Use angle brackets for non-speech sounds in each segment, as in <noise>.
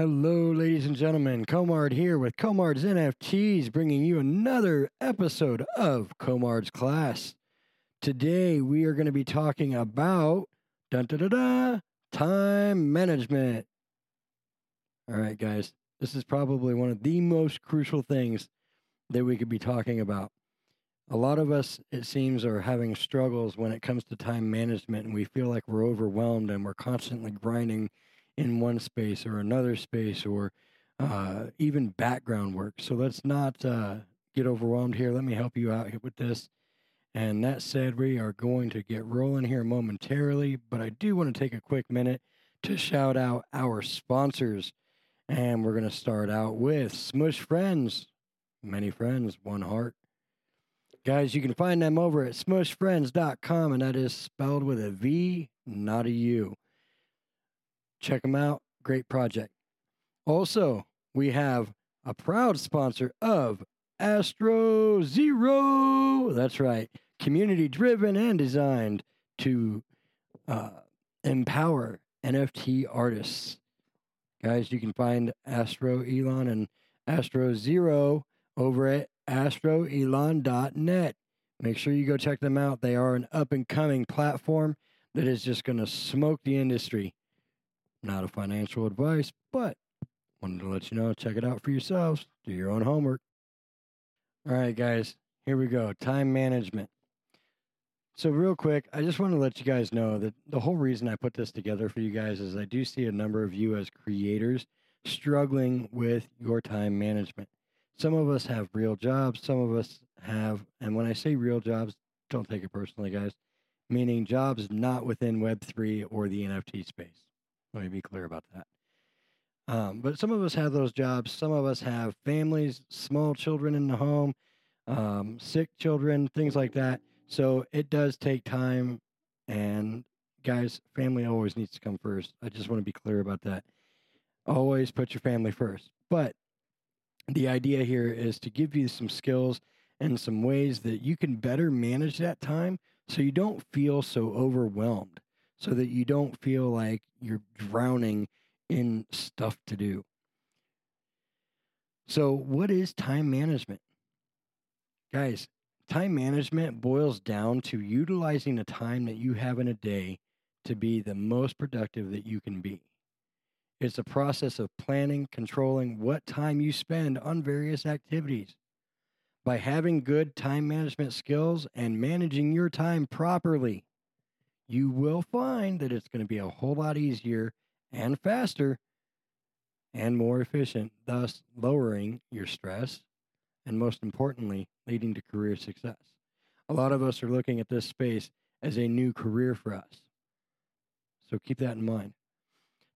Hello, ladies and gentlemen. Komard here with Komard's NFTs, bringing you another episode of Komard's Klass. Today, we are going to be talking about dun, da, da, da, time management. All right, guys, this is probably one of the most crucial things that we could be talking about. A lot of us, it seems, are having struggles when it comes to time management, and we feel like we're overwhelmed and we're constantly grinding in one space or another space or uh, even background work. So let's not uh, get overwhelmed here. Let me help you out with this. And that said, we are going to get rolling here momentarily, but I do want to take a quick minute to shout out our sponsors. And we're going to start out with Smush Friends. Many friends, one heart. Guys, you can find them over at smushfriends.com, and that is spelled with a V, not a U. Check them out. Great project. Also, we have a proud sponsor of Astro Zero. That's right. Community driven and designed to uh, empower NFT artists. Guys, you can find Astro Elon and Astro Zero over at astroelon.net. Make sure you go check them out. They are an up and coming platform that is just going to smoke the industry. Not a financial advice, but wanted to let you know, check it out for yourselves. Do your own homework. All right, guys, here we go. Time management. So, real quick, I just want to let you guys know that the whole reason I put this together for you guys is I do see a number of you as creators struggling with your time management. Some of us have real jobs, some of us have, and when I say real jobs, don't take it personally, guys, meaning jobs not within Web3 or the NFT space. Let me be clear about that. Um, but some of us have those jobs. Some of us have families, small children in the home, um, sick children, things like that. So it does take time. And guys, family always needs to come first. I just want to be clear about that. Always put your family first. But the idea here is to give you some skills and some ways that you can better manage that time so you don't feel so overwhelmed, so that you don't feel like you're drowning in stuff to do. So, what is time management? Guys, time management boils down to utilizing the time that you have in a day to be the most productive that you can be. It's a process of planning, controlling what time you spend on various activities. By having good time management skills and managing your time properly, you will find that it's going to be a whole lot easier and faster and more efficient, thus lowering your stress and most importantly, leading to career success. A lot of us are looking at this space as a new career for us. So keep that in mind.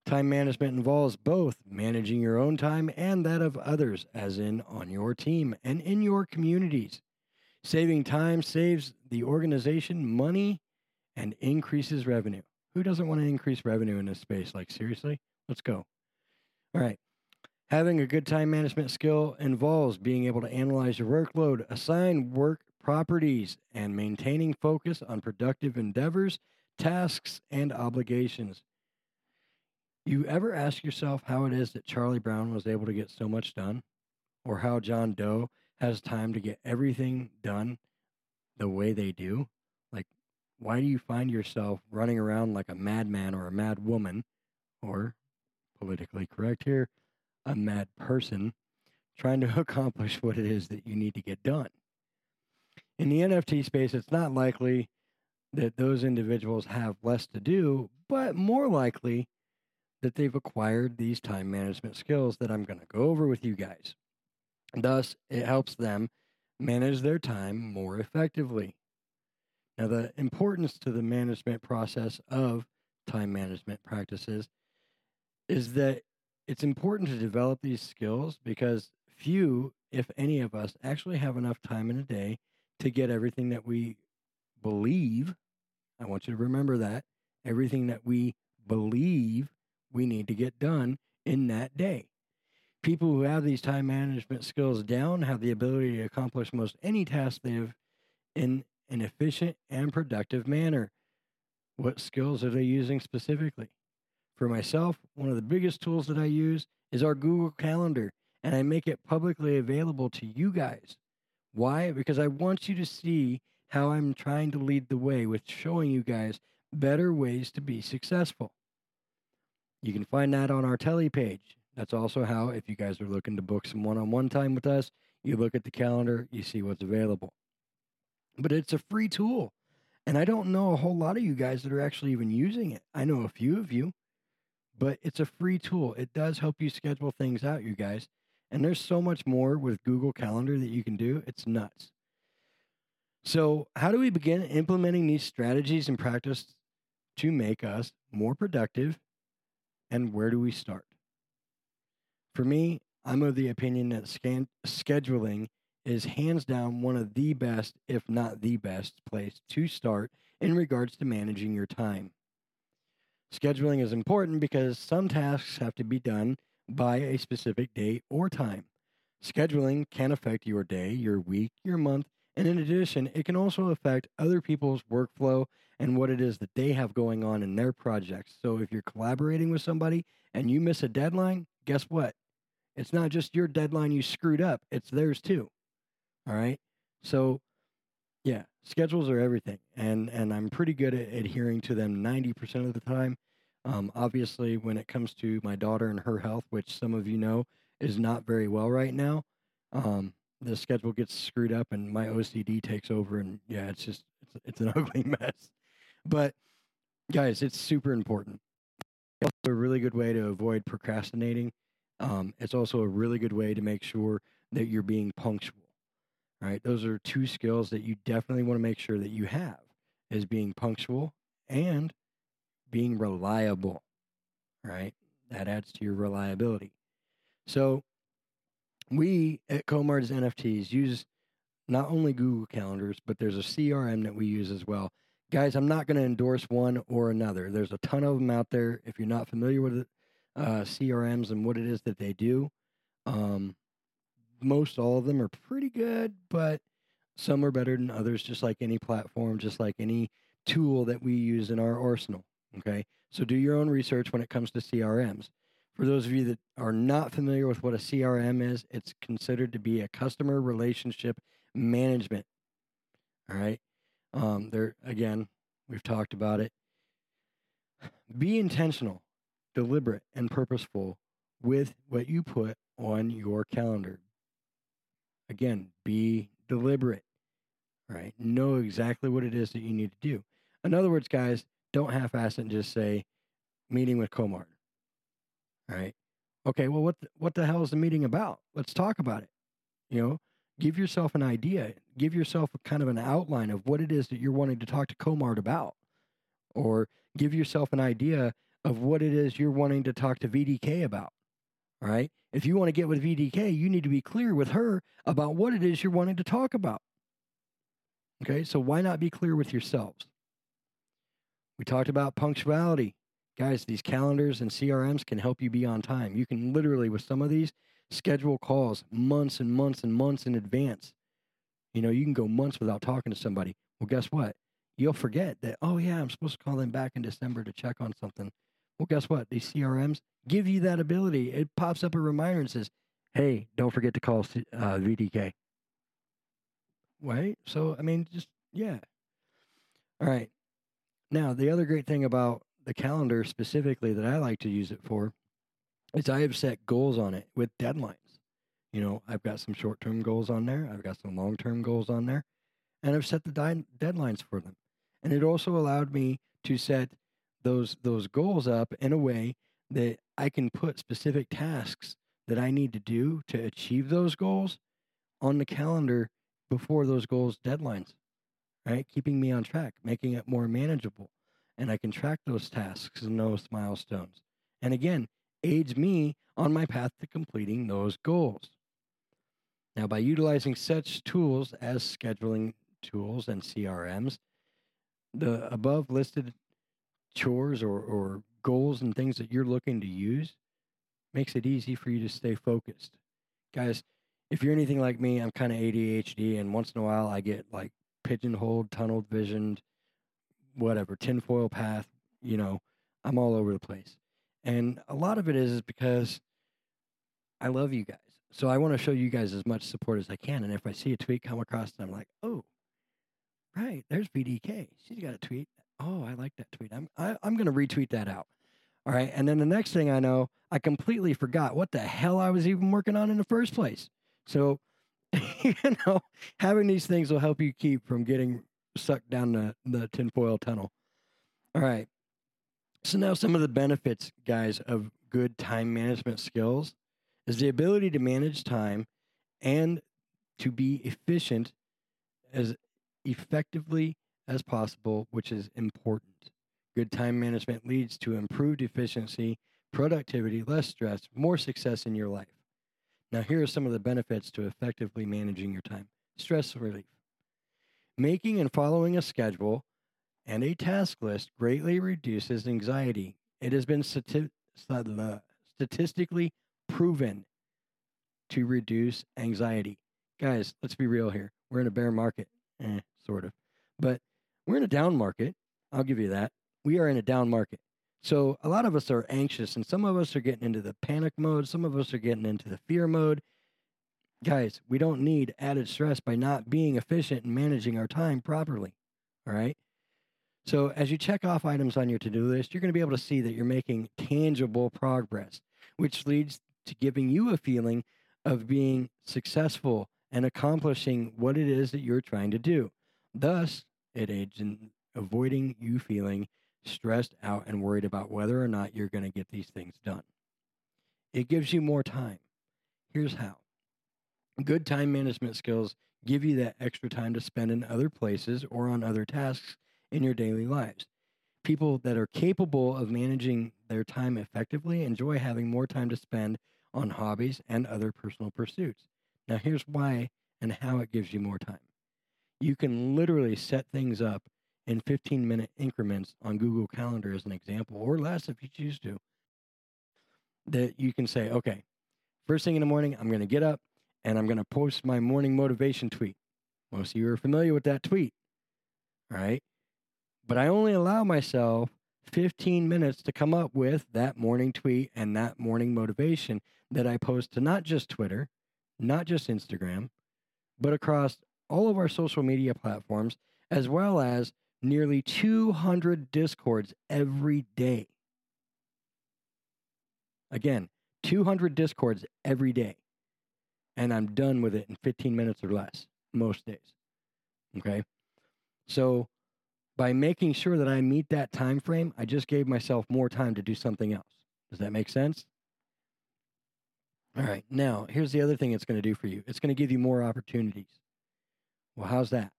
Time management involves both managing your own time and that of others, as in on your team and in your communities. Saving time saves the organization money and increases revenue. Who doesn't want to increase revenue in this space? Like, seriously? Let's go. All right. Having a good time management skill involves being able to analyze your workload, assign work properties, and maintaining focus on productive endeavors, tasks, and obligations. You ever ask yourself how it is that Charlie Brown was able to get so much done? Or how John Doe has time to get everything done the way they do? Why do you find yourself running around like a madman or a mad woman, or politically correct here, a mad person, trying to <laughs> accomplish what it is that you need to get done? In the NFT space, it's not likely that those individuals have less to do, but more likely that they've acquired these time management skills that I'm going to go over with you guys. Thus, it helps them manage their time more effectively. Now, the importance to the management process of time management practices is that it's important to develop these skills because few, if any of us, actually have enough time in a day to get everything that we believe. I want you to remember that everything that we believe we need to get done in that day. People who have these time management skills down have the ability to accomplish most any task they have in an efficient and productive manner. What skills are they using specifically? For myself, one of the biggest tools that I use is our Google Calendar, and I make it publicly available to you guys. Why? Because I want you to see how I'm trying to lead the way with showing you guys better ways to be successful. You can find that on our telly page. That's also how, if you guys are looking to book some one on one time with us, you look at the calendar, you see what's available. But it's a free tool. And I don't know a whole lot of you guys that are actually even using it. I know a few of you, but it's a free tool. It does help you schedule things out, you guys. And there's so much more with Google Calendar that you can do. It's nuts. So, how do we begin implementing these strategies and practice to make us more productive? And where do we start? For me, I'm of the opinion that scan- scheduling is hands down one of the best, if not the best, place to start in regards to managing your time. Scheduling is important because some tasks have to be done by a specific date or time. Scheduling can affect your day, your week, your month, and in addition, it can also affect other people's workflow and what it is that they have going on in their projects. So if you're collaborating with somebody and you miss a deadline, guess what? It's not just your deadline you screwed up, it's theirs too. All right? So yeah, schedules are everything. And and I'm pretty good at adhering to them 90% of the time. Um, obviously, when it comes to my daughter and her health, which some of you know is not very well right now, um, the schedule gets screwed up and my OCD takes over, and yeah, it's just it's, it's an <laughs> ugly mess. But guys, it's super important. It's a really good way to avoid procrastinating. Um, it's also a really good way to make sure that you're being punctual. Right, those are two skills that you definitely want to make sure that you have: is being punctual and being reliable. Right, that adds to your reliability. So we at Komard's NFTs use not only Google Calendars, but there's a CRM that we use as well. Guys, I'm not going to endorse one or another. There's a ton of them out there. If you're not familiar with it, uh, CRMs and what it is that they do, um, most all of them are pretty good, but some are better than others, just like any platform, just like any tool that we use in our arsenal. Okay. So do your own research when it comes to CRMs. For those of you that are not familiar with what a CRM is, it's considered to be a customer relationship management. All right. Um, there again, we've talked about it. Be intentional, deliberate, and purposeful with what you put on your calendar. Again, be deliberate, right? Know exactly what it is that you need to do. In other words, guys, don't half ass it and just say meeting with Komard. Right. Okay. Well, what the, what the hell is the meeting about? Let's talk about it. You know, give yourself an idea. Give yourself a kind of an outline of what it is that you're wanting to talk to Komard about, or give yourself an idea of what it is you're wanting to talk to VDK about. All right. If you want to get with VDK, you need to be clear with her about what it is you're wanting to talk about. Okay. So why not be clear with yourselves? We talked about punctuality. Guys, these calendars and CRMs can help you be on time. You can literally, with some of these, schedule calls months and months and months in advance. You know, you can go months without talking to somebody. Well, guess what? You'll forget that, oh, yeah, I'm supposed to call them back in December to check on something. Well, guess what? These CRMs give you that ability. It pops up a reminder and says, hey, don't forget to call uh, VDK. Right? So, I mean, just, yeah. All right. Now, the other great thing about the calendar specifically that I like to use it for is I have set goals on it with deadlines. You know, I've got some short term goals on there, I've got some long term goals on there, and I've set the di- deadlines for them. And it also allowed me to set those those goals up in a way that I can put specific tasks that I need to do to achieve those goals on the calendar before those goals deadlines. Right? Keeping me on track, making it more manageable and I can track those tasks and those milestones. And again, aids me on my path to completing those goals. Now, by utilizing such tools as scheduling tools and CRMs, the above listed chores or, or goals and things that you're looking to use makes it easy for you to stay focused. Guys, if you're anything like me, I'm kind of ADHD, and once in a while I get like pigeonholed, tunnel visioned, whatever tinfoil path you know i'm all over the place and a lot of it is, is because I love you guys. So I want to show you guys as much support as I can. And if I see a tweet come across I'm like, oh, right, there's VDK. She's got a tweet. Oh, I like that tweet. I'm I, I'm going to retweet that out. All right. And then the next thing I know, I completely forgot what the hell I was even working on in the first place. So, <laughs> you know, having these things will help you keep from getting sucked down the, the tinfoil tunnel. All right. So now some of the benefits, guys, of good time management skills is the ability to manage time and to be efficient as effectively as possible, which is important. Good time management leads to improved efficiency, productivity, less stress, more success in your life. Now, here are some of the benefits to effectively managing your time stress relief. Making and following a schedule and a task list greatly reduces anxiety. It has been stati- statistically proven to reduce anxiety. Guys, let's be real here. We're in a bear market, eh, sort of, but we're in a down market. I'll give you that. We are in a down market. So a lot of us are anxious, and some of us are getting into the panic mode. Some of us are getting into the fear mode. Guys, we don't need added stress by not being efficient and managing our time properly. All right. So as you check off items on your to do list, you're going to be able to see that you're making tangible progress, which leads to giving you a feeling of being successful and accomplishing what it is that you're trying to do. Thus, it aids in avoiding you feeling stressed out and worried about whether or not you're going to get these things done. It gives you more time. Here's how good time management skills give you that extra time to spend in other places or on other tasks in your daily lives. People that are capable of managing their time effectively enjoy having more time to spend on hobbies and other personal pursuits. Now, here's why and how it gives you more time. You can literally set things up in 15 minute increments on Google Calendar, as an example, or less if you choose to. That you can say, okay, first thing in the morning, I'm going to get up and I'm going to post my morning motivation tweet. Most of you are familiar with that tweet, right? But I only allow myself 15 minutes to come up with that morning tweet and that morning motivation that I post to not just Twitter, not just Instagram, but across all of our social media platforms, as well as nearly 200 discords every day. Again, 200 discords every day. And I'm done with it in 15 minutes or less most days. Okay? So by making sure that I meet that time frame, I just gave myself more time to do something else. Does that make sense? All right. Now, here's the other thing it's going to do for you. It's going to give you more opportunities. Well, how's that?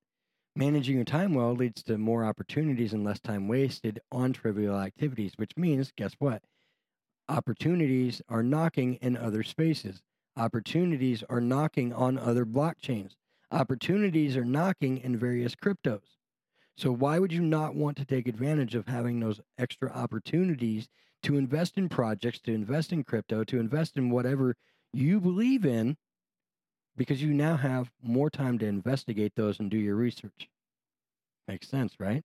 Managing your time well leads to more opportunities and less time wasted on trivial activities, which means, guess what? Opportunities are knocking in other spaces. Opportunities are knocking on other blockchains. Opportunities are knocking in various cryptos. So, why would you not want to take advantage of having those extra opportunities to invest in projects, to invest in crypto, to invest in whatever you believe in because you now have more time to investigate those and do your research. Makes sense, right?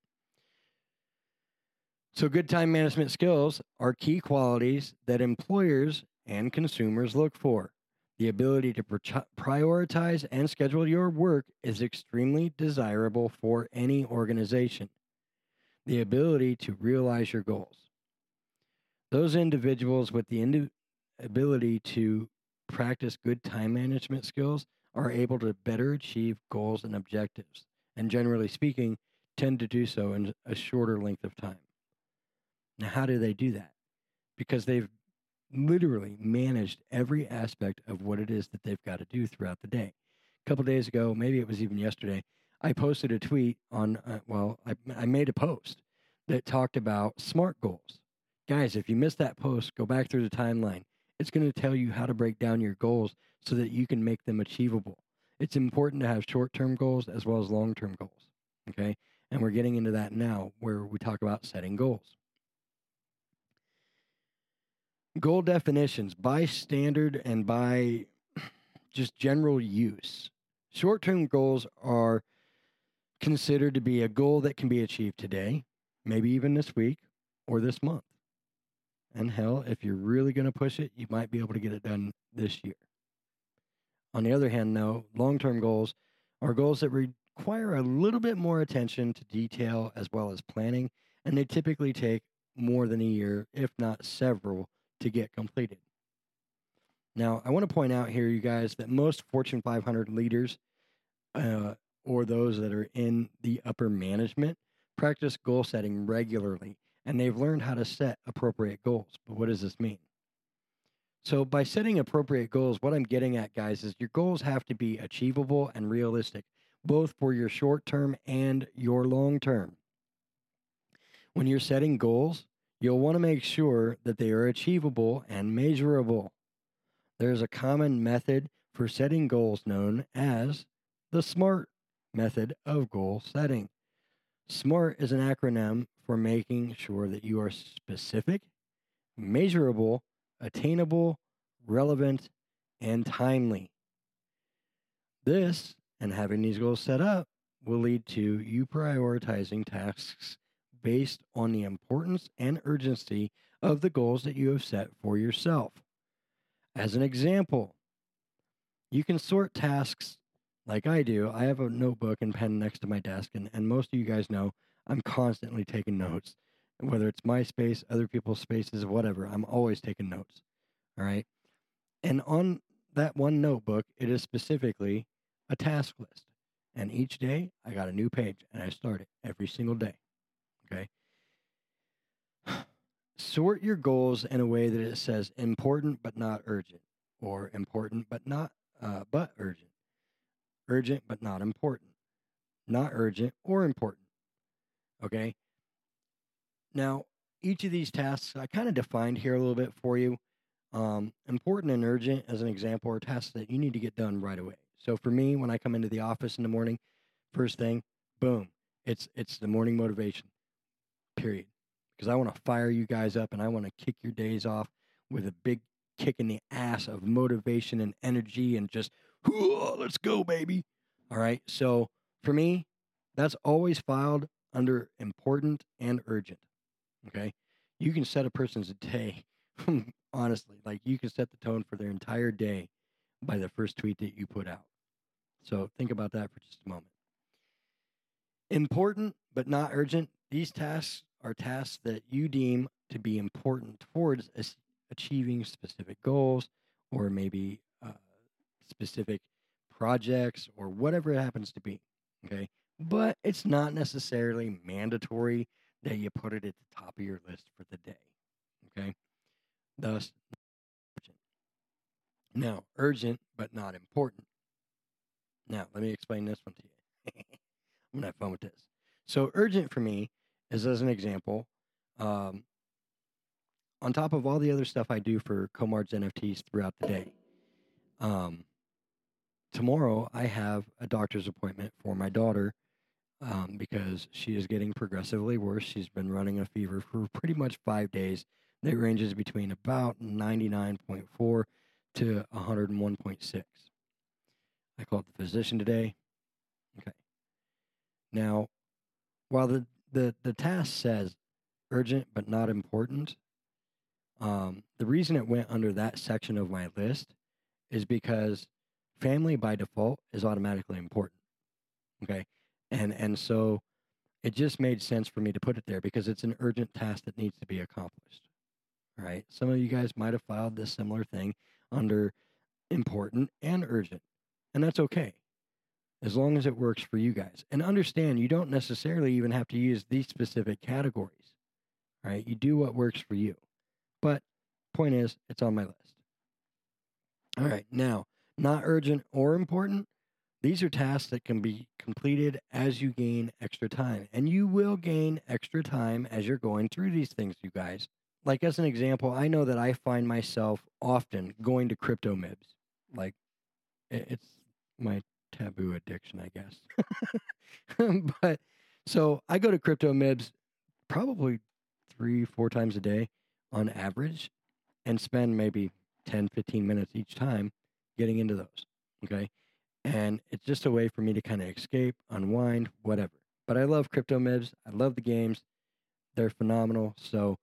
So, good time management skills are key qualities that employers and consumers look for. The ability to prioritize and schedule your work is extremely desirable for any organization. The ability to realize your goals. Those individuals with the ability to practice good time management skills are able to better achieve goals and objectives, and generally speaking, tend to do so in a shorter length of time. Now, how do they do that? Because they've literally managed every aspect of what it is that they've got to do throughout the day. A couple days ago, maybe it was even yesterday, I posted a tweet on, uh, well, I, I made a post that talked about SMART goals. Guys, if you missed that post, go back through the timeline. It's going to tell you how to break down your goals so that you can make them achievable. It's important to have short term goals as well as long term goals. Okay. And we're getting into that now where we talk about setting goals. Goal definitions by standard and by <clears throat> just general use. Short term goals are considered to be a goal that can be achieved today, maybe even this week or this month. And hell, if you're really going to push it, you might be able to get it done this year. On the other hand, though, long term goals are goals that require a little bit more attention to detail as well as planning, and they typically take more than a year, if not several, to get completed. Now, I want to point out here, you guys, that most Fortune 500 leaders uh, or those that are in the upper management practice goal setting regularly and they've learned how to set appropriate goals. But what does this mean? So, by setting appropriate goals, what I'm getting at, guys, is your goals have to be achievable and realistic, both for your short term and your long term. When you're setting goals, you'll want to make sure that they are achievable and measurable. There's a common method for setting goals known as the SMART method of goal setting. SMART is an acronym for making sure that you are specific, measurable, attainable, relevant, and timely. This and having these goals set up will lead to you prioritizing tasks based on the importance and urgency of the goals that you have set for yourself. As an example, you can sort tasks like I do. I have a notebook and pen next to my desk, and, and most of you guys know I'm constantly taking notes. Whether it's my space, other people's spaces, whatever, I'm always taking notes. All right. And on that one notebook, it is specifically a task list. And each day I got a new page and I start it every single day. Okay. <sighs> Sort your goals in a way that it says important but not urgent, or important but not uh, but urgent, urgent but not important, not urgent or important. Okay. Now, each of these tasks I kind of defined here a little bit for you. Um, important and urgent, as an example, are tasks that you need to get done right away. So for me, when I come into the office in the morning, first thing, boom, it's it's the morning motivation. Period. Because I want to fire you guys up and I want to kick your days off with a big kick in the ass of motivation and energy and just let's go, baby. All right. So for me, that's always filed under important and urgent. Okay. You can set a person's <laughs> day, honestly, like you can set the tone for their entire day by the first tweet that you put out. So think about that for just a moment. Important but not urgent. These tasks are tasks that you deem to be important towards achieving specific goals or maybe uh, specific projects or whatever it happens to be. Okay. But it's not necessarily mandatory that you put it at the top of your list for the day. Okay. Thus, urgent. Now, urgent but not important. Now, let me explain this one to you. <laughs> I'm going to have fun with this. So, urgent for me is as an example, um, on top of all the other stuff I do for Komards NFTs throughout the day, um, tomorrow I have a doctor's appointment for my daughter um, because she is getting progressively worse. She's been running a fever for pretty much five days that ranges between about 99.4 to 101.6. I called the physician today. Okay. Now, while the, the, the task says urgent but not important, um, the reason it went under that section of my list is because family by default is automatically important. Okay. And and so it just made sense for me to put it there because it's an urgent task that needs to be accomplished. Right. Some of you guys might have filed this similar thing under important and urgent. And that's okay. As long as it works for you guys. And understand you don't necessarily even have to use these specific categories. Right? You do what works for you. But point is, it's on my list. All right, now, not urgent or important. These are tasks that can be completed as you gain extra time. And you will gain extra time as you're going through these things, you guys. Like, as an example, I know that I find myself often going to crypto mibs. Like, it's my taboo addiction, I guess. <laughs> but so I go to crypto mibs probably three, four times a day on average and spend maybe 10, 15 minutes each time getting into those. Okay. And it's just a way for me to kind of escape, unwind, whatever. But I love crypto mibs. I love the games. They're phenomenal. So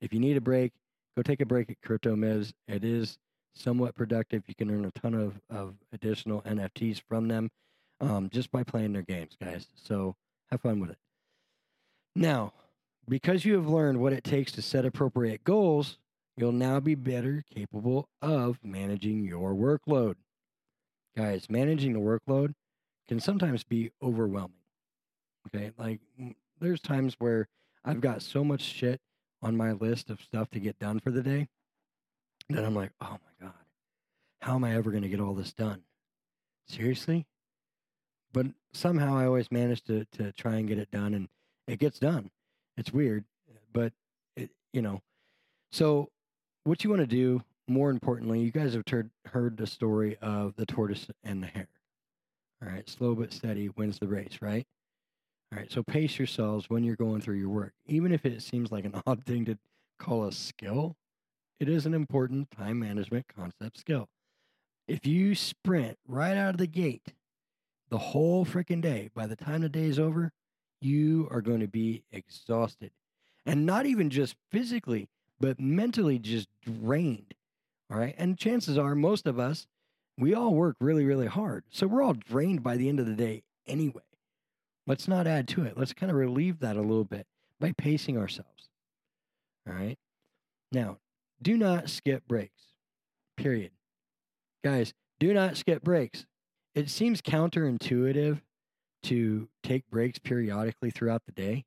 if you need a break, go take a break at Crypto Miz. It is somewhat productive. You can earn a ton of, of additional NFTs from them um, just by playing their games, guys. So have fun with it. Now, because you have learned what it takes to set appropriate goals, you'll now be better capable of managing your workload. Guys, managing the workload can sometimes be overwhelming. Okay, like there's times where I've got so much shit on my list of stuff to get done for the day that I'm like, oh my God, how am I ever going to get all this done? Seriously? But somehow I always manage to, to try and get it done and it gets done. It's weird, but it, you know, so what you want to do, more importantly, you guys have heard, heard the story of the tortoise and the hare. All right, slow but steady wins the race, right? All right, so pace yourselves when you're going through your work. Even if it seems like an <laughs> odd thing to call a skill, it is an important time management concept skill. If you sprint right out of the gate the whole freaking day, by the time the day is over, you are going to be exhausted. And not even just physically, but mentally just drained. All right. And chances are, most of us, we all work really, really hard. So we're all drained by the end of the day anyway. Let's not add to it. Let's kind of relieve that a little bit by pacing ourselves. All right. Now, do not skip breaks, period. Guys, do not skip breaks. It seems counterintuitive to take breaks periodically throughout the day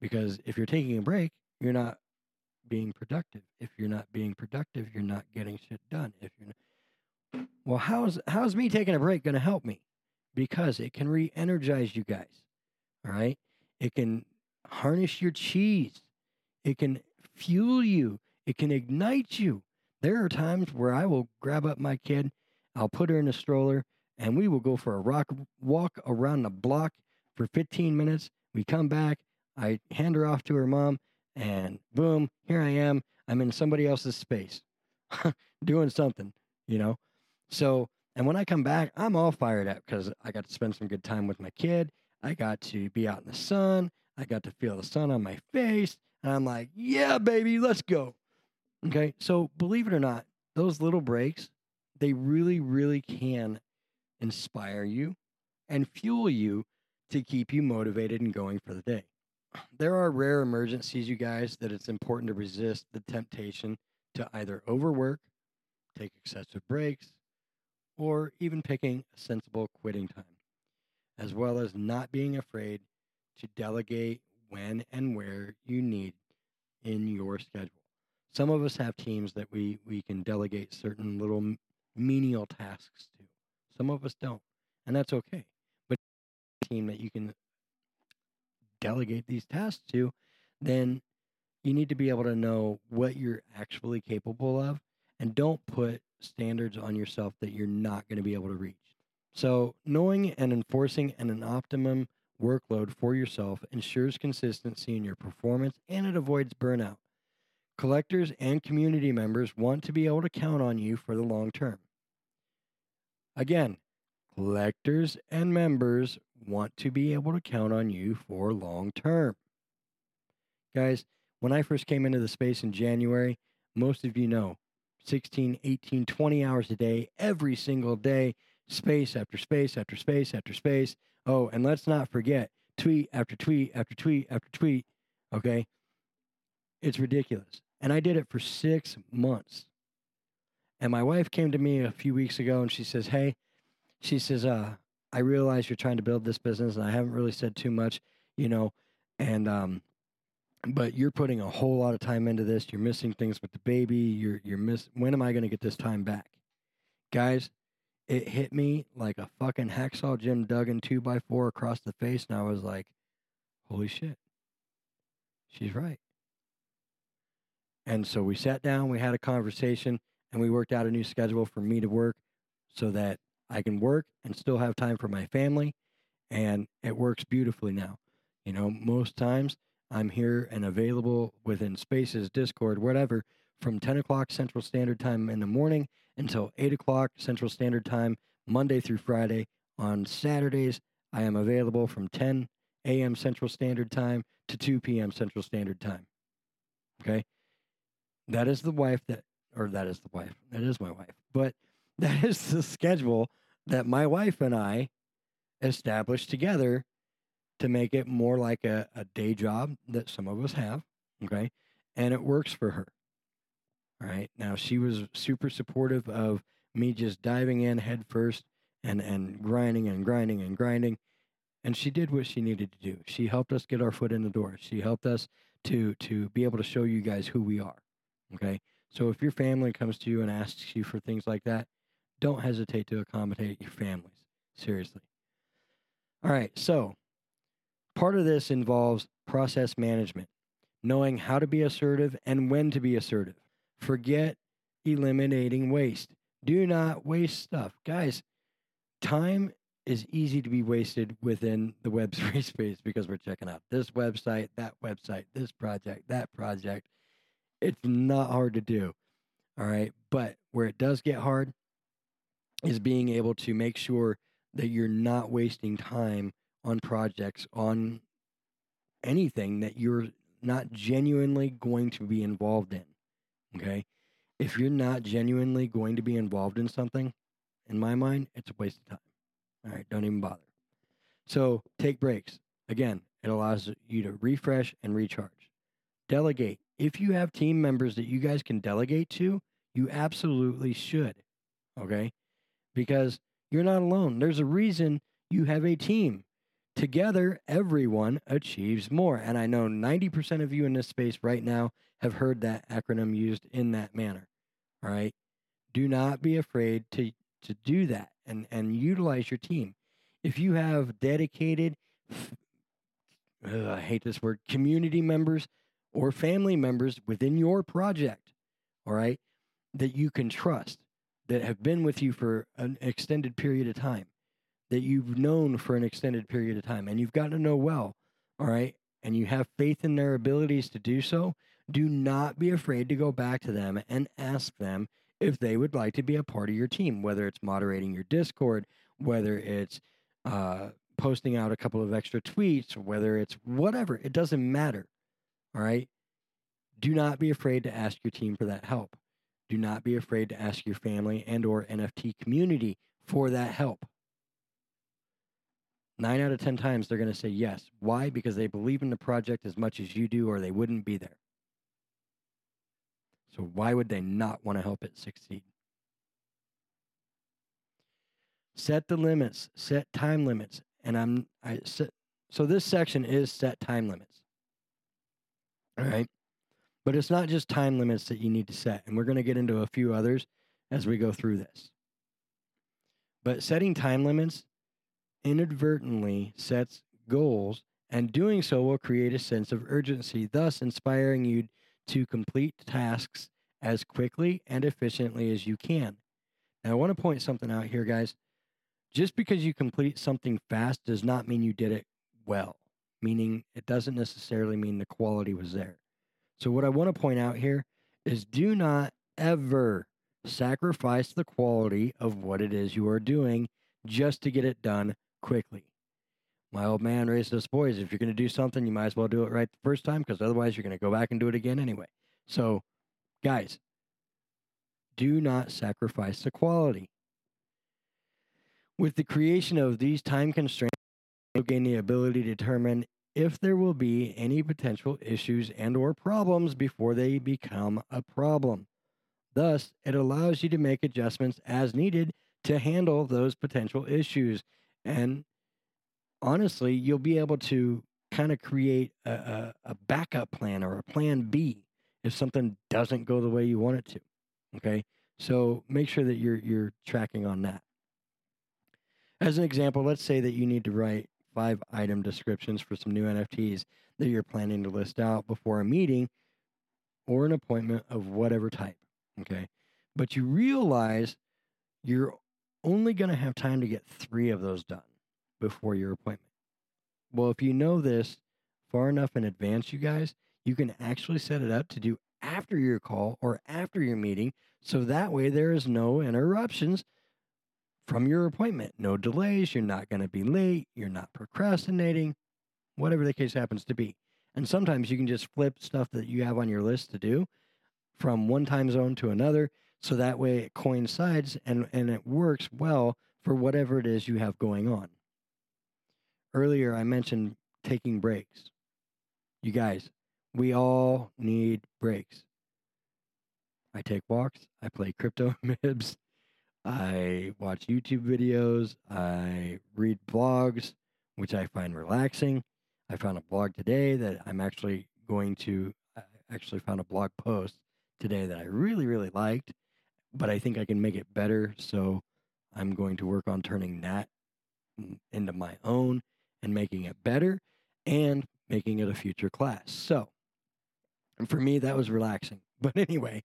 because if you're taking a break, you're not being productive. If you're not being productive, you're not getting shit done. If you're not, well, how's how's me taking a break going to help me? Because it can re-energize you guys. All right, it can harness your cheese. It can fuel you. It can ignite you. There are times where I will grab up my kid, I'll put her in a stroller, and we will go for a rock walk around the block for 15 minutes. We come back, I hand her off to her mom, and boom, here I am. I'm in somebody else's space <laughs> doing something, you know? So, and when I come back, I'm all fired up because I got to spend some good time with my kid. I got to be out in the sun. I got to feel the sun on my face. And I'm like, yeah, baby, let's go. Okay. So, believe it or not, those little breaks, they really, really can inspire you and fuel you to keep you motivated and going for the day there are rare emergencies, you guys, that it's important to resist the temptation to either overwork, take excessive breaks, or even picking a sensible quitting time, as well as not being afraid to delegate when and where you need in your schedule. Some of us have teams that we, we can delegate certain little menial tasks to. Some of us don't, and that's okay. But team that you can delegate these tasks to, then you need to be able to know what you're actually capable of and don't put standards on yourself that you're not going to be able to reach. So, knowing and enforcing an optimum workload for yourself ensures consistency in your performance and it avoids burnout. Collectors and community members want to be able to count on you for the long term. Again, collectors and members want to be able to count on you for long term. Guys, when I first came into the space in January, most of you know 16, 18, 20 hours a day, every single day, space after space after space after space. Oh, and let's not forget tweet after tweet after tweet after tweet. Okay. It's ridiculous. And I did it for six months. And my wife came to me a few weeks ago and she says, Hey, she says, uh, I realize you're trying to build this business, and I haven't really said too much, you know, and um, but you're putting a whole lot of time into this. You're missing things with the baby. You're you're miss. When am I going to get this time back, guys? It hit me like a fucking hacksaw Jim Duggan two by four across the face, and I was like, "Holy shit, she's right." And so we sat down, we had a conversation, and we worked out a new schedule for me to work so that I can work and still have time for my family. And it works beautifully now. You know, most times I'm here and available within spaces, Discord, whatever, from 10 o'clock Central Standard Time in the morning until 8 o'clock Central Standard Time, Monday through Friday. On Saturdays, I am available from 10 a.m. Central Standard Time to 2 p.m. Central Standard Time. Okay? That is the wife that, or that is the wife. That is my wife. But that is the schedule that my wife and I established together to make it more like a, a day job that some of us have. Okay. And it works for her. All right. Now, she was super supportive of me just diving in head first and, and grinding and grinding and grinding. And she did what she needed to do. She helped us get our foot in the door. She helped us to to be able to show you guys who we are. Okay. So if your family comes to you and asks you for things like that, don't hesitate to accommodate your families. Seriously. All right. So part of this involves process management, knowing how to be assertive and when to be assertive. Forget eliminating waste. Do not waste stuff. Guys, time is easy to be wasted within the Web3 <laughs> space because we're checking out this website, that website, this project, that project. It's not hard to do. All right. But where it does get hard is being able to make sure that you're not wasting time on projects, on anything that you're not genuinely going to be involved in. Okay. If you're not genuinely going to be involved in something, in my mind, it's a waste of time. All right. Don't even bother. So take breaks. Again, it allows you to refresh and recharge. Delegate. If you have team members that you guys can delegate to, you absolutely should. Okay. Because you're not alone. There's a reason you have a team. Together, everyone achieves more. And I know 90% of you in this space right now have heard that acronym used in that manner. All right. Do not be afraid to, to do that and, and utilize your team. If you have dedicated, I hate this word, community members or family members within your project, all right, that you can trust, that have been with you for an extended period of time, that you've known for an extended period of time and you've gotten to know well, all right, and you have faith in their abilities to do so, do not be afraid to go back to them and ask them if they would like to be a part of your team, whether it's moderating your Discord, whether it's uh, posting out a couple of extra tweets, whether it's whatever, it doesn't matter. All right. Do not be afraid to ask your team for that help. Do not be afraid to ask your family and or NFT community for that help. Nine out of 10 times they're going to say yes. Why? Because they believe in the project as much as you do, or they wouldn't be there. So, why would they not want to help it succeed? Set the limits, set time limits. And I'm, I set, so this section is set time limits. All right. But it's not just time limits that you need to set. And we're going to get into a few others as we go through this. But setting time limits inadvertently sets goals, and doing so will create a sense of urgency, thus inspiring you to complete tasks as quickly and efficiently as you can. Now, I want to point something out here, guys. Just because you complete something fast does not mean you did it well, meaning it doesn't necessarily mean the quality was there. So, what I want to point out here is do not ever sacrifice the quality of what it is you are doing just to get it done quickly. My old man raised us boys. If you're going to do something, you might as well do it right the first time because otherwise you're going to go back and do it again anyway. So, guys, do not sacrifice the quality. With the creation of these time constraints, you'll gain the ability to determine if there will be any potential issues and or problems before they become a problem. Thus, it allows you to make adjustments as needed to handle those potential issues and honestly, you'll be able to kind of create a, a, a, backup plan or a plan B if something doesn't go the way you want it to. Okay. So make sure that you're you're tracking on that. As an example, let's say that you need to write five item descriptions for some new NFTs that you're planning to list out before a meeting or an appointment of whatever type. Okay. But you realize you're only going to have time to get three of those done before your appointment. Well, if you know this far enough in advance, you guys, you can actually set it up to do after your call or after your meeting. So that way there is no interruptions from your appointment. No delays. You're not going to be late. You're not procrastinating, whatever the case happens to be. And sometimes you can just flip stuff that you have on your list to do from one time zone to another. So that way it coincides and, and it works well for whatever it is you have going on. Earlier, I mentioned taking breaks. You guys, we all need breaks. I take walks, I play crypto <laughs> mibs, I watch YouTube videos, I read blogs, which I find relaxing. I found a blog today that I'm actually going to I actually found a blog post today that I really really liked, but I think I can make it better, so I'm going to work on turning that into my own and making it better and making it a future class. So, for me that was relaxing. <laughs> But anyway,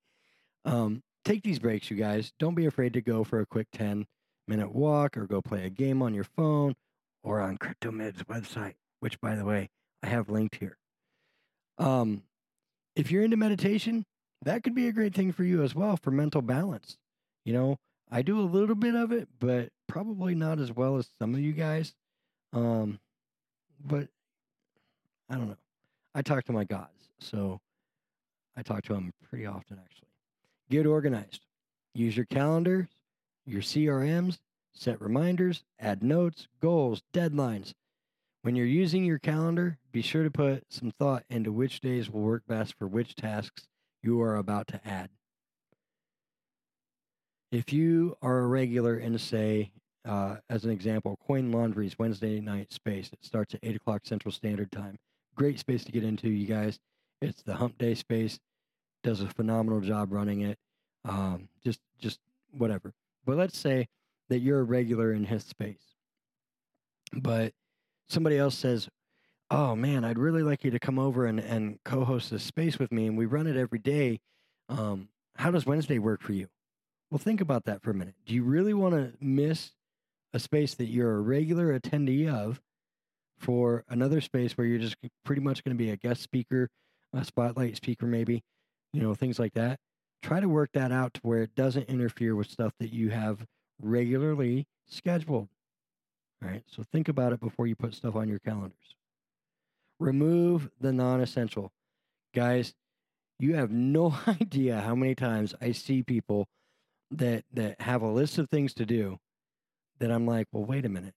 um, take these breaks, you guys. Don't be afraid to go for a quick 10 minute walk or go play a game on your phone or on CryptoMid's website, which, by the way, I have linked here. Um, if you're into meditation, that could be a great thing for you as well for mental balance. You know, I do a little bit of it, but probably not as well as some of you guys. Um, but I don't know. I talk to my gods, so I talk to them pretty often, actually. Get organized. Use your calendars, your CRMs, set reminders, add notes, goals, deadlines. When you're using your calendar, be sure to put some thought into which days will work best for which tasks you are about to add. If you are a regular in, say, uh, as an example, Coin Laundry's Wednesday night space, it starts at 8 o'clock Central Standard Time. Great space to get into, you guys. It's the hump day space. Does a phenomenal job running it. Um, just, just whatever. But let's say that you're a regular in his space, but somebody else says, "Oh man, I'd really like you to come over and, and co-host this space with me, and we run it every day. Um, how does Wednesday work for you?" Well, think about that for a minute. Do you really want to miss a space that you're a regular attendee of for another space where you're just pretty much going to be a guest speaker, a spotlight speaker, maybe, you know, things like that? Try to work that out to where it doesn't interfere with stuff that you have regularly scheduled. All right. So think about it before you put stuff on your calendars. Remove the non essential. Guys, you have no <laughs> idea how many times I see people that that have a list of things to do that I'm like, well, wait a minute.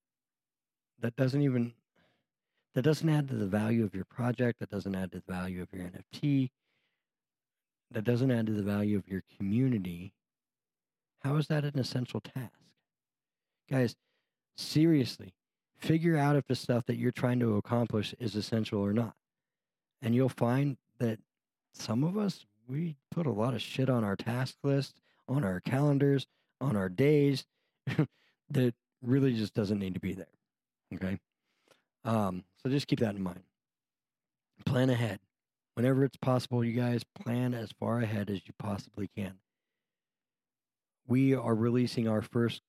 That doesn't even that doesn't add to the value of your project, that doesn't add to the value of your NFT, that doesn't add to the value of your community. How is that an essential task? Guys, seriously, figure out if the stuff that you're trying to accomplish is essential or not. And you'll find that some of us, we put a lot of shit on our task list, on our calendars, on our days <laughs> that really just doesn't need to be there. Okay. Um, so just keep that in mind. Plan ahead. Whenever it's possible, you guys plan as far ahead as you possibly can. We are releasing our first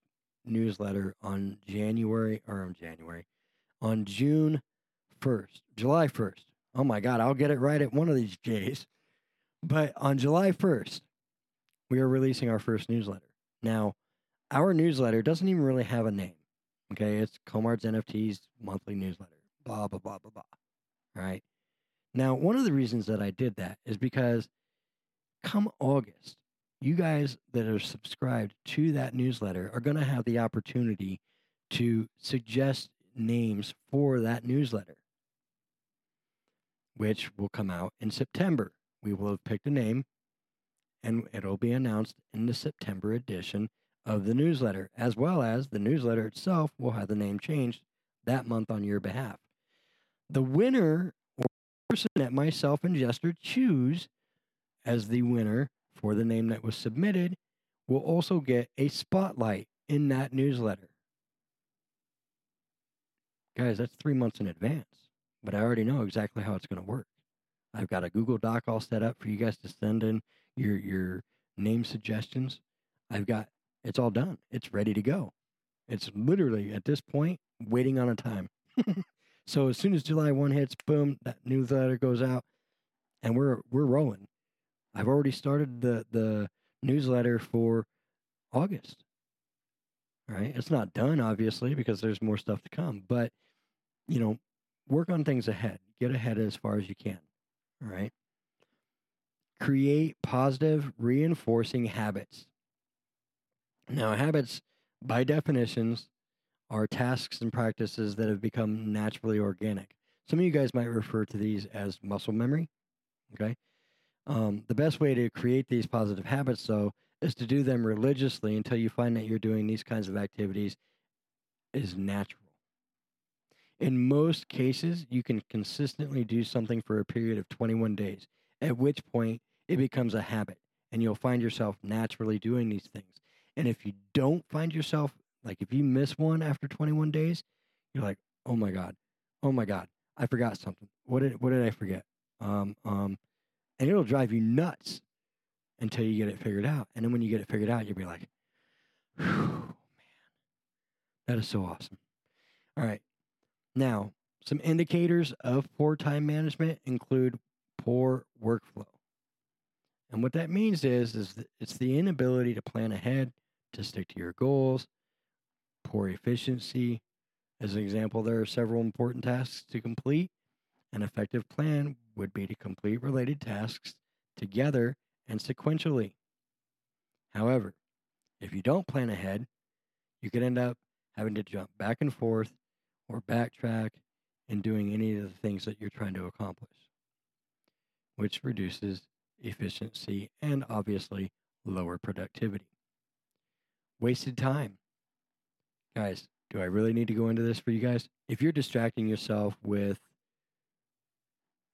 newsletter on January or on January on June 1st, July 1st. Oh my God, I'll get it right at one of these days. But on July 1st, we are releasing our first newsletter. Now, our newsletter doesn't even really have a name. Okay, it's Komards NFTs monthly newsletter. Blah blah blah blah blah. All right. Now, one of the reasons that I did that is because come August, you guys that are subscribed to that newsletter are going to have the opportunity to suggest names for that newsletter, which will come out in September. We will have picked a name and it'll be announced in the September edition of the newsletter, as well as the newsletter itself will have the name changed that month on your behalf. The winner person that myself and Jester choose as the winner for the name that was submitted will also get a spotlight in that newsletter. Guys, that's three months in advance, but I already know exactly how it's going to work. I've got a Google Doc all set up for you guys to send in your your name suggestions. I've got it's all done. It's ready to go. It's literally at this point waiting on a time. <laughs> so as soon as July 1 hits, boom, that newsletter goes out and we're we're rolling. I've already started the the newsletter for August. All right? It's not done obviously because there's more stuff to come, but you know, work on things ahead. Get ahead as far as you can. All right? create positive reinforcing habits. Now, habits, by definitions, are tasks and practices that have become naturally organic. Some of you guys might refer to these as muscle memory. Okay. Um, the best way to create these positive habits, though, is to do them religiously until you find that you're doing these kinds of activities is natural. In most cases, you can consistently do something for a period of 21 days, at which point it becomes a habit and you'll find yourself naturally doing these things. And if you don't find yourself, like if you miss one after 21 days, you're like, oh my God, oh my God, I forgot something. What did, what did I forget? Um, um, and it'll drive you nuts until you get it figured out. And then when you get it figured out, you'll be like, man, that is so awesome. All right. Now, some indicators of poor time management include poor workflow. And what that means is, is it's the inability to plan ahead, to stick to your goals, poor efficiency. As an example, there are several important tasks to complete. An effective plan would be to complete related tasks together and sequentially. However, if you don't plan ahead, you could end up having to jump back and forth or backtrack in doing any of the things that you're trying to accomplish, which reduces efficiency and obviously lower productivity. Wasted time. Guys, do I really need to go into this for you guys? If you're distracting yourself with,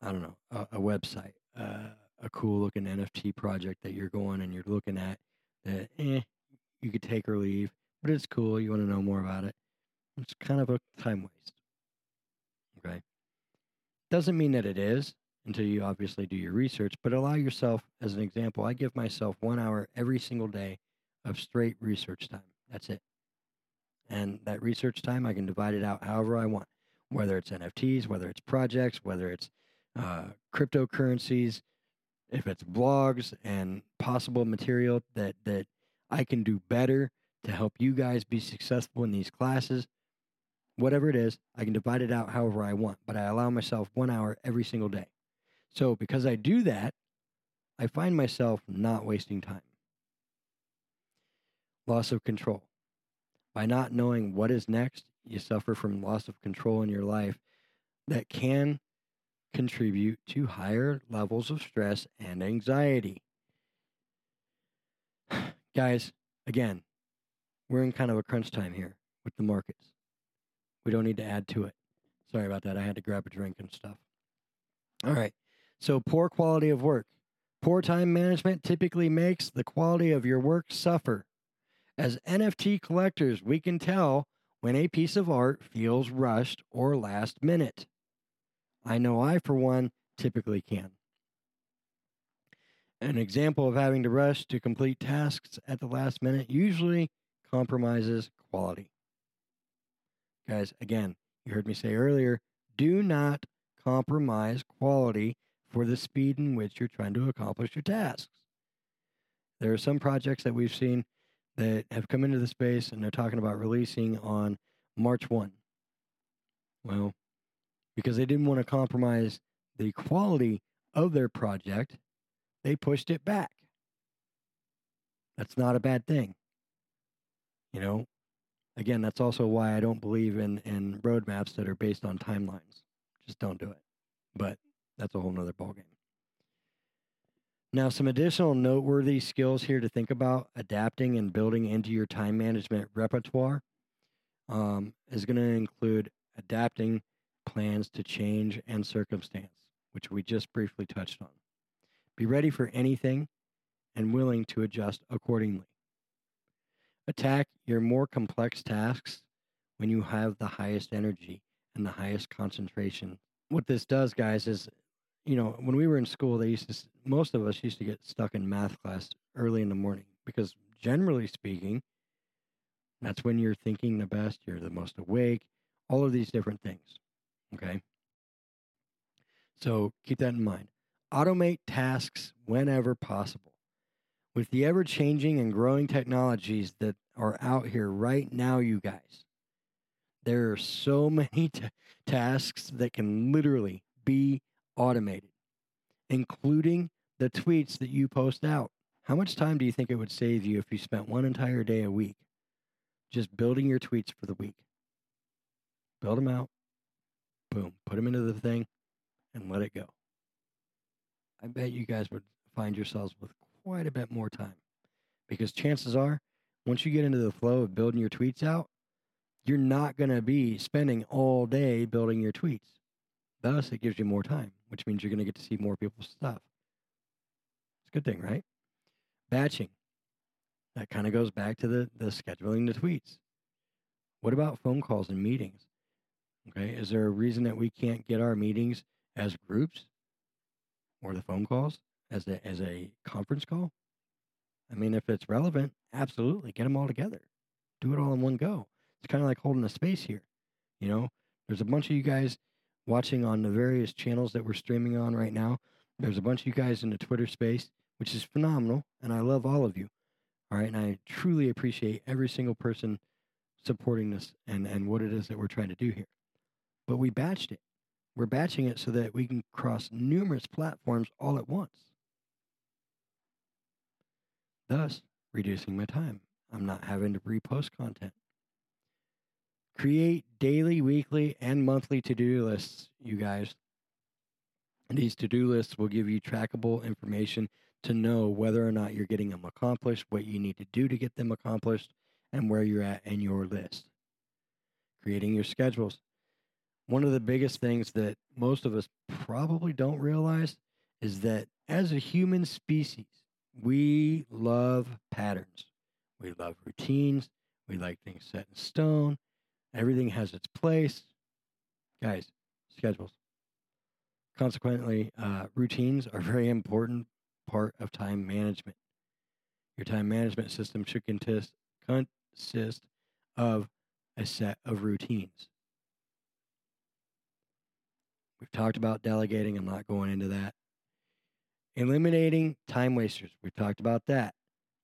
I don't know, a, a website, uh, a cool looking NFT project that you're going and you're looking at that, eh, you could take or leave, but it's cool. You want to know more about it. It's kind of a time waste. Okay. Doesn't mean that it is until you obviously do your research, but allow yourself, as an example, I give myself one hour every single day of straight research time. That's it. And that research time, I can divide it out however I want, whether it's NFTs, whether it's projects, whether it's uh, cryptocurrencies, if it's blogs and possible material that, that I can do better to help you guys be successful in these classes, whatever it is, I can divide it out however I want, but I allow myself one hour every single day. So because I do that, I find myself not wasting time. Loss of control. By not knowing what is next, you suffer from loss of control in your life that can contribute to higher levels of stress and anxiety. <sighs> Guys, again, we're in kind of a crunch time here with the markets. We don't need to add to it. Sorry about that. I had to grab a drink and stuff. All right. So, poor quality of work. Poor time management typically makes the quality of your work suffer. As NFT collectors, we can tell when a piece of art feels rushed or last minute. I know I, for one, typically can. An example of having to rush to complete tasks at the last minute usually compromises quality. Guys, again, you heard me say earlier do not compromise quality for the speed in which you're trying to accomplish your tasks. There are some projects that we've seen that have come into the space and they're talking about releasing on March 1. Well, because they didn't want to compromise the quality of their project, they pushed it back. That's not a bad thing. You know, again, that's also why I don't believe in, in roadmaps that are based on timelines. Just don't do it. But that's a whole nother ballgame. Now, some additional noteworthy skills here to think about adapting and building into your time management repertoire um, is going to include adapting plans to change and circumstance, which we just briefly touched on. Be ready for anything and willing to adjust accordingly. Attack your more complex tasks when you have the highest energy and the highest concentration. What this does, guys, is you know, when we were in school, they used to, most of us used to get stuck in math class early in the morning because generally speaking, that's when you're thinking the best, you're the most awake, all of these different things. Okay. So keep that in mind. Automate tasks whenever possible. With the ever changing and growing technologies that are out here right now, you guys, there are so <laughs> many t- tasks that can literally be automated, including the tweets that you post out. How much time do you think it would save you if you spent one entire day a week just building your tweets for the week? Build them out, boom, put them into the thing, and let it go. I bet you guys would find yourselves with quite a bit more time because chances are, once you get into the flow of building your tweets out, you're not going to be spending all day building your tweets. Thus, it gives you more time, which means you're going to get to see more people's stuff. It's a good thing, right? Batching. That kind of goes back to the, the scheduling the tweets. What about phone calls and meetings? Okay, is there a reason that we can't get our meetings as groups or the phone calls as a, as a conference call? I mean, if it's relevant, absolutely get them all together. Do it all in one go. It's kind of like holding a space here. You know, there's a bunch of you guys watching on the various channels that we're streaming on right now. There's a bunch of you guys in the Twitter space, which is phenomenal, and I love all of you. All right, and I truly appreciate every single person supporting this and, and what it is that we're trying to do here. But we batched it. We're batching it so that we can cross numerous platforms all at once. Thus, reducing my time. I'm not having to repost content. Create daily, weekly, and monthly to do lists, you guys. These to do lists will give you trackable information to know whether or not you're getting them accomplished, what you need to do to get them accomplished, and where you're at in your list. Creating your schedules. One of the biggest things that most of us probably don't realize is that as a human species, we love patterns. We love routines. We like things set in stone. Everything has its place. Guys, schedules. Consequently, uh, routines are a <laughs> very important part of time management. Your time management system should consist, consist of a set of routines. We've talked about delegating. I'm not going into that. Eliminating time wasters. We've talked about that.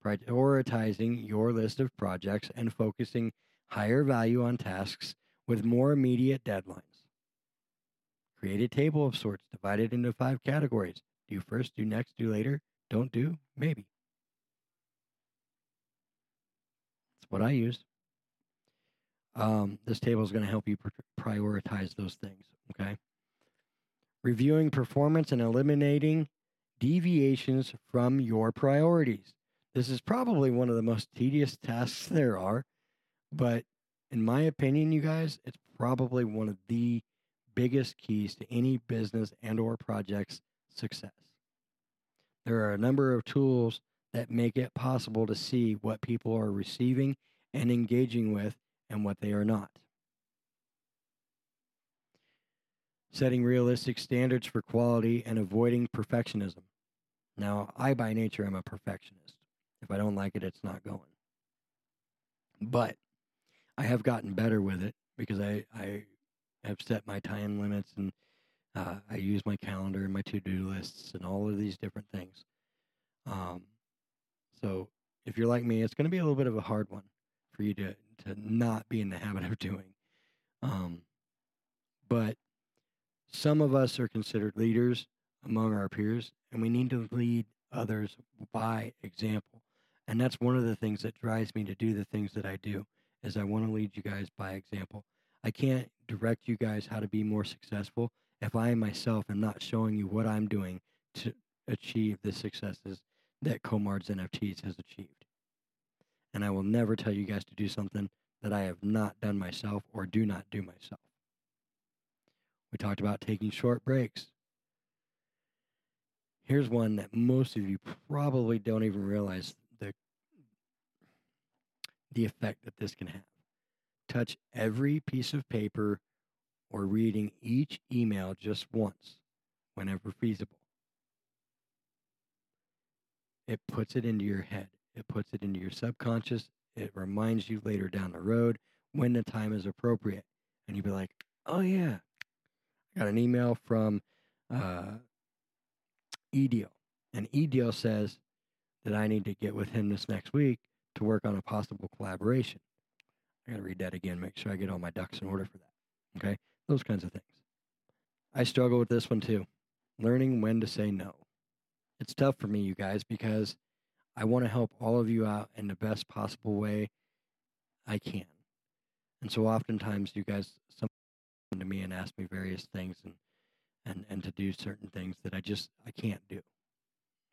Prioritizing your list of projects and focusing higher value on tasks with more immediate deadlines. Create a table of sorts divided into five categories. Do first, do next, do later, don't do, maybe. That's what I use. Um, this table is going to help you prioritize those things. Okay. Reviewing performance and eliminating deviations from your priorities. This is probably one of the most tedious tasks <laughs> there are, but in my opinion, you guys, it's probably one of the biggest keys to any business and or project's success. There are a number of tools that make it possible to see what people are receiving and engaging with and what they are not. Setting realistic standards for quality and avoiding perfectionism. Now, I by nature am a perfectionist. If I don't like it, it's not going. But I have gotten better with it because I, I have set my time limits and uh, I use my calendar and my to do lists and all of these different things. Um, so if you're like me, it's going to be a little bit of a hard one for you to, to not be in the habit of doing. Um, but some of us are considered leaders among our peers, and we need to lead others by example. And that's one of the things that drives me to do the things that I do is I want to lead you guys by example. I can't direct you guys how to be more successful if I myself am not showing you what I'm doing to achieve the successes that Komards NFTs has achieved. And I will never tell you guys to do something that I have not done myself or do not do myself. We talked about taking short breaks. Here's one that most of you probably don't even realize the effect that this can have. Touch every piece of paper or reading each email just once whenever feasible. It puts it into your head, it puts it into your subconscious. It reminds you later down the road when the time is appropriate. And you'll be like, oh, yeah, I got an email from uh. And EDeal says that I need to get with him this next week to work on a possible collaboration. I got to read that again, make sure I get all my ducks in order for that. Okay? Those kinds of things. I struggle with this one too. Learning when to say no. It's tough for me, you guys, because I want to help all of you out in the best possible way I can. And so oftentimes you guys come to me and ask me various things and, and, and to do certain things that I just I can't do.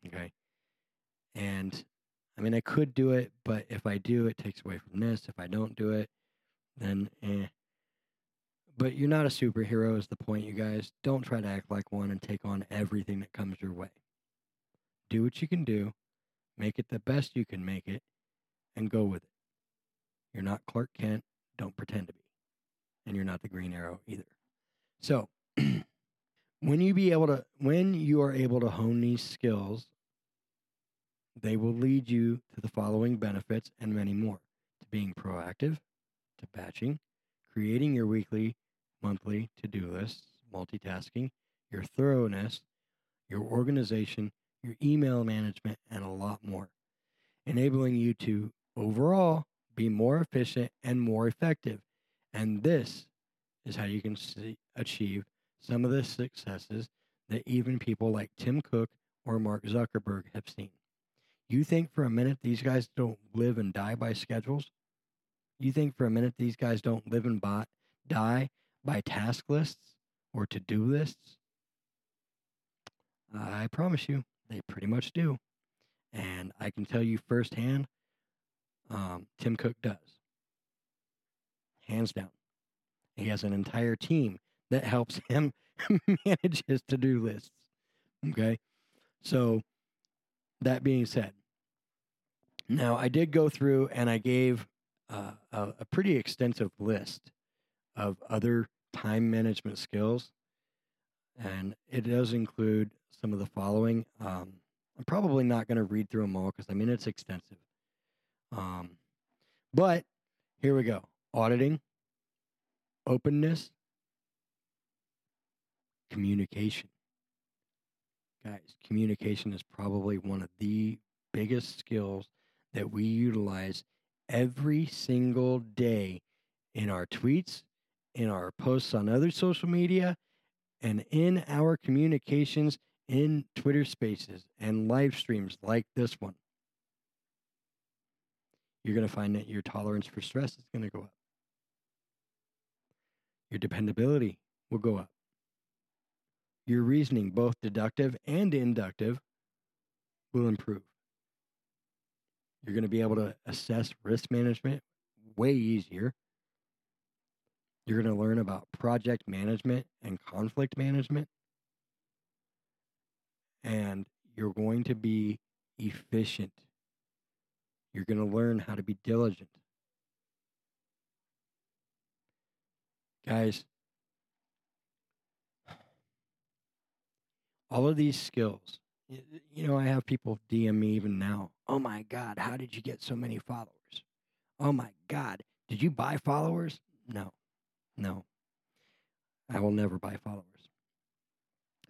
Okay. And I mean I could do it, but if I do it takes away from this. If I don't do it, then eh. But you're not a superhero is the point, you guys. Don't try to act like one and take on everything that comes your way. Do what you can do, make it the best you can make it, and go with it. You're not Clark Kent, don't pretend to be. And you're not the Green Arrow either. So, <clears throat> when you be able to when you are able to hone these skills, they will lead you to the following benefits and many more. To being proactive, to batching, creating your weekly, monthly to-do lists, multitasking, your thoroughness, your organization, your email management, and a lot more, enabling you to overall be more efficient and more effective. And this is how you can see, achieve some of the successes that even people like Tim Cook or Mark Zuckerberg have seen. You think for a minute these guys don't live and die by schedules? You think for a minute these guys don't live and buy, die by task lists or to do lists? I promise you, they pretty much do. And I can tell you firsthand, um, Tim Cook does. Hands down. He has an entire team that helps <laughs> him manage his to do lists. Okay. So, that being said, now I did go through and I gave uh, a, a pretty extensive list of other time management skills. And it does include some of the following. Um, I'm probably not going to read through them all because I mean, it's extensive. Um, but here we go auditing, openness, communication. Guys, communication is probably one of the biggest skills that we utilize every single day in our tweets, in our posts on other social media, and in our communications in Twitter spaces and live streams like this one you're going to find that your tolerance for stress is going to go up. Your dependability will go up. Your reasoning, both deductive and inductive, will improve. You're going to be able to assess risk management way easier. You're going to learn about project management and conflict management. And you're going to be efficient you're going to learn how to be diligent. Guys, all of these skills, you know, I have people DM me even now. Oh my God, how did you get so many followers? Oh my God, did you buy followers? No, no. I will never buy followers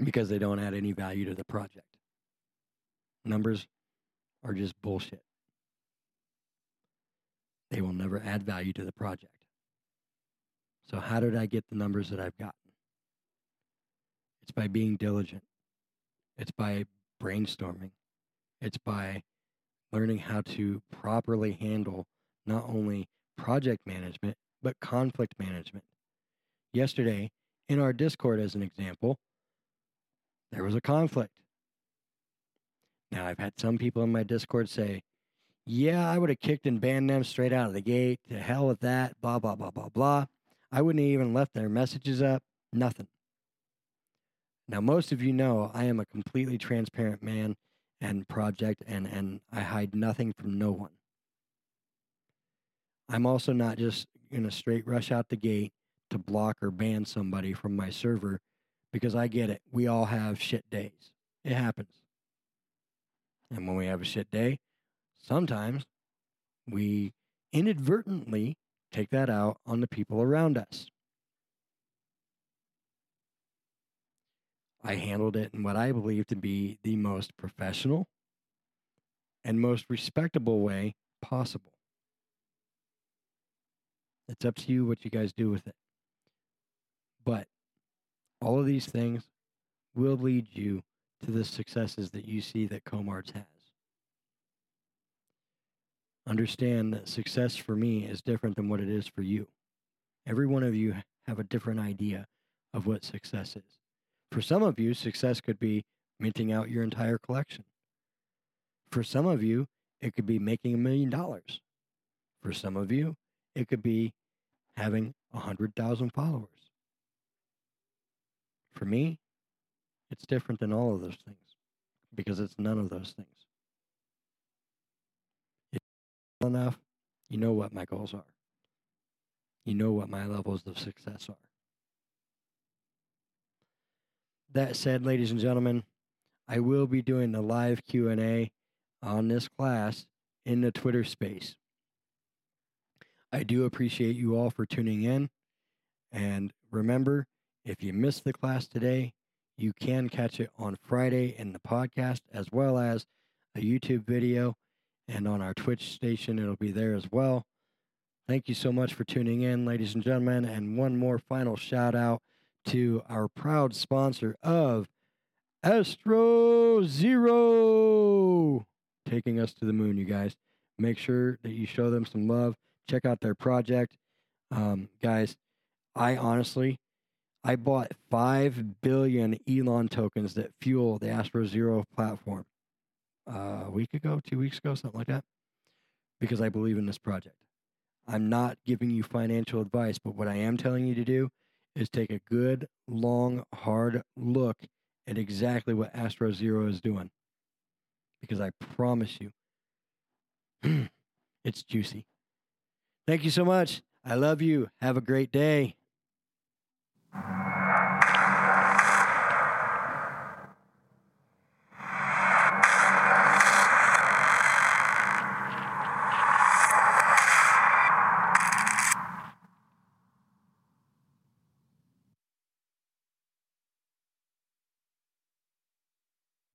because they don't add any value to the project. Numbers are just bullshit they will never add value to the project. So, how did I get the numbers that I've gotten? It's by being diligent, it's by brainstorming, it's by learning how to properly handle not only project management, but conflict management. Yesterday, in our Discord, as an example, there was a conflict. Now, I've had some people in my Discord say, yeah, I would have kicked and banned them straight out of the gate. To hell with that. Blah, blah, blah, blah, blah. I wouldn't have even left their messages up. Nothing. Now, most of you know I am a completely transparent man and project, and, and I hide nothing from no one. I'm also not just going to straight rush out the gate to block or ban somebody from my server because I get it. We all have shit days. It happens. And when we have a shit day, sometimes we inadvertently take that out on the people around us. I handled it in what I believe to be the most professional and most respectable way possible. It's up to you what you guys do with it. But all of these things will lead you to the successes that you see that Komards has. Understand that success for me is different than what it is for you. Every one of you have a different idea of what success is. For some of you, success could be minting out your entire collection. For some of you, it could be making a million dollars. For some of you, it could be having a 100,000 followers. For me, it's different than all of those things because it's none of those things. If enough, you know what my goals are. You know what my levels of success are. That said, ladies and gentlemen, I will be doing the live Q&A on this class in the Twitter space. I do appreciate you all for tuning in. And remember, if you missed the class today, you can catch it on Friday in the podcast as well as a YouTube video. And on our Twitch station, it'll be there as well. Thank you so much for tuning in, ladies and gentlemen. And one more final shout out to our proud sponsor of Astro Zero, taking us to the moon, you guys. Make sure that you show them some love. Check out their project. Um, guys, I honestly, I bought 5 billion Elon tokens that fuel the Astro Zero platform uh, a week ago, two weeks ago, something like that, because I believe in this project. I'm not giving you financial advice, but what I am telling you to do is take a good, long, hard look at exactly what Astro Zero is doing. Because I promise you, <clears throat> it's juicy. Thank you so much. I love you. Have a great day.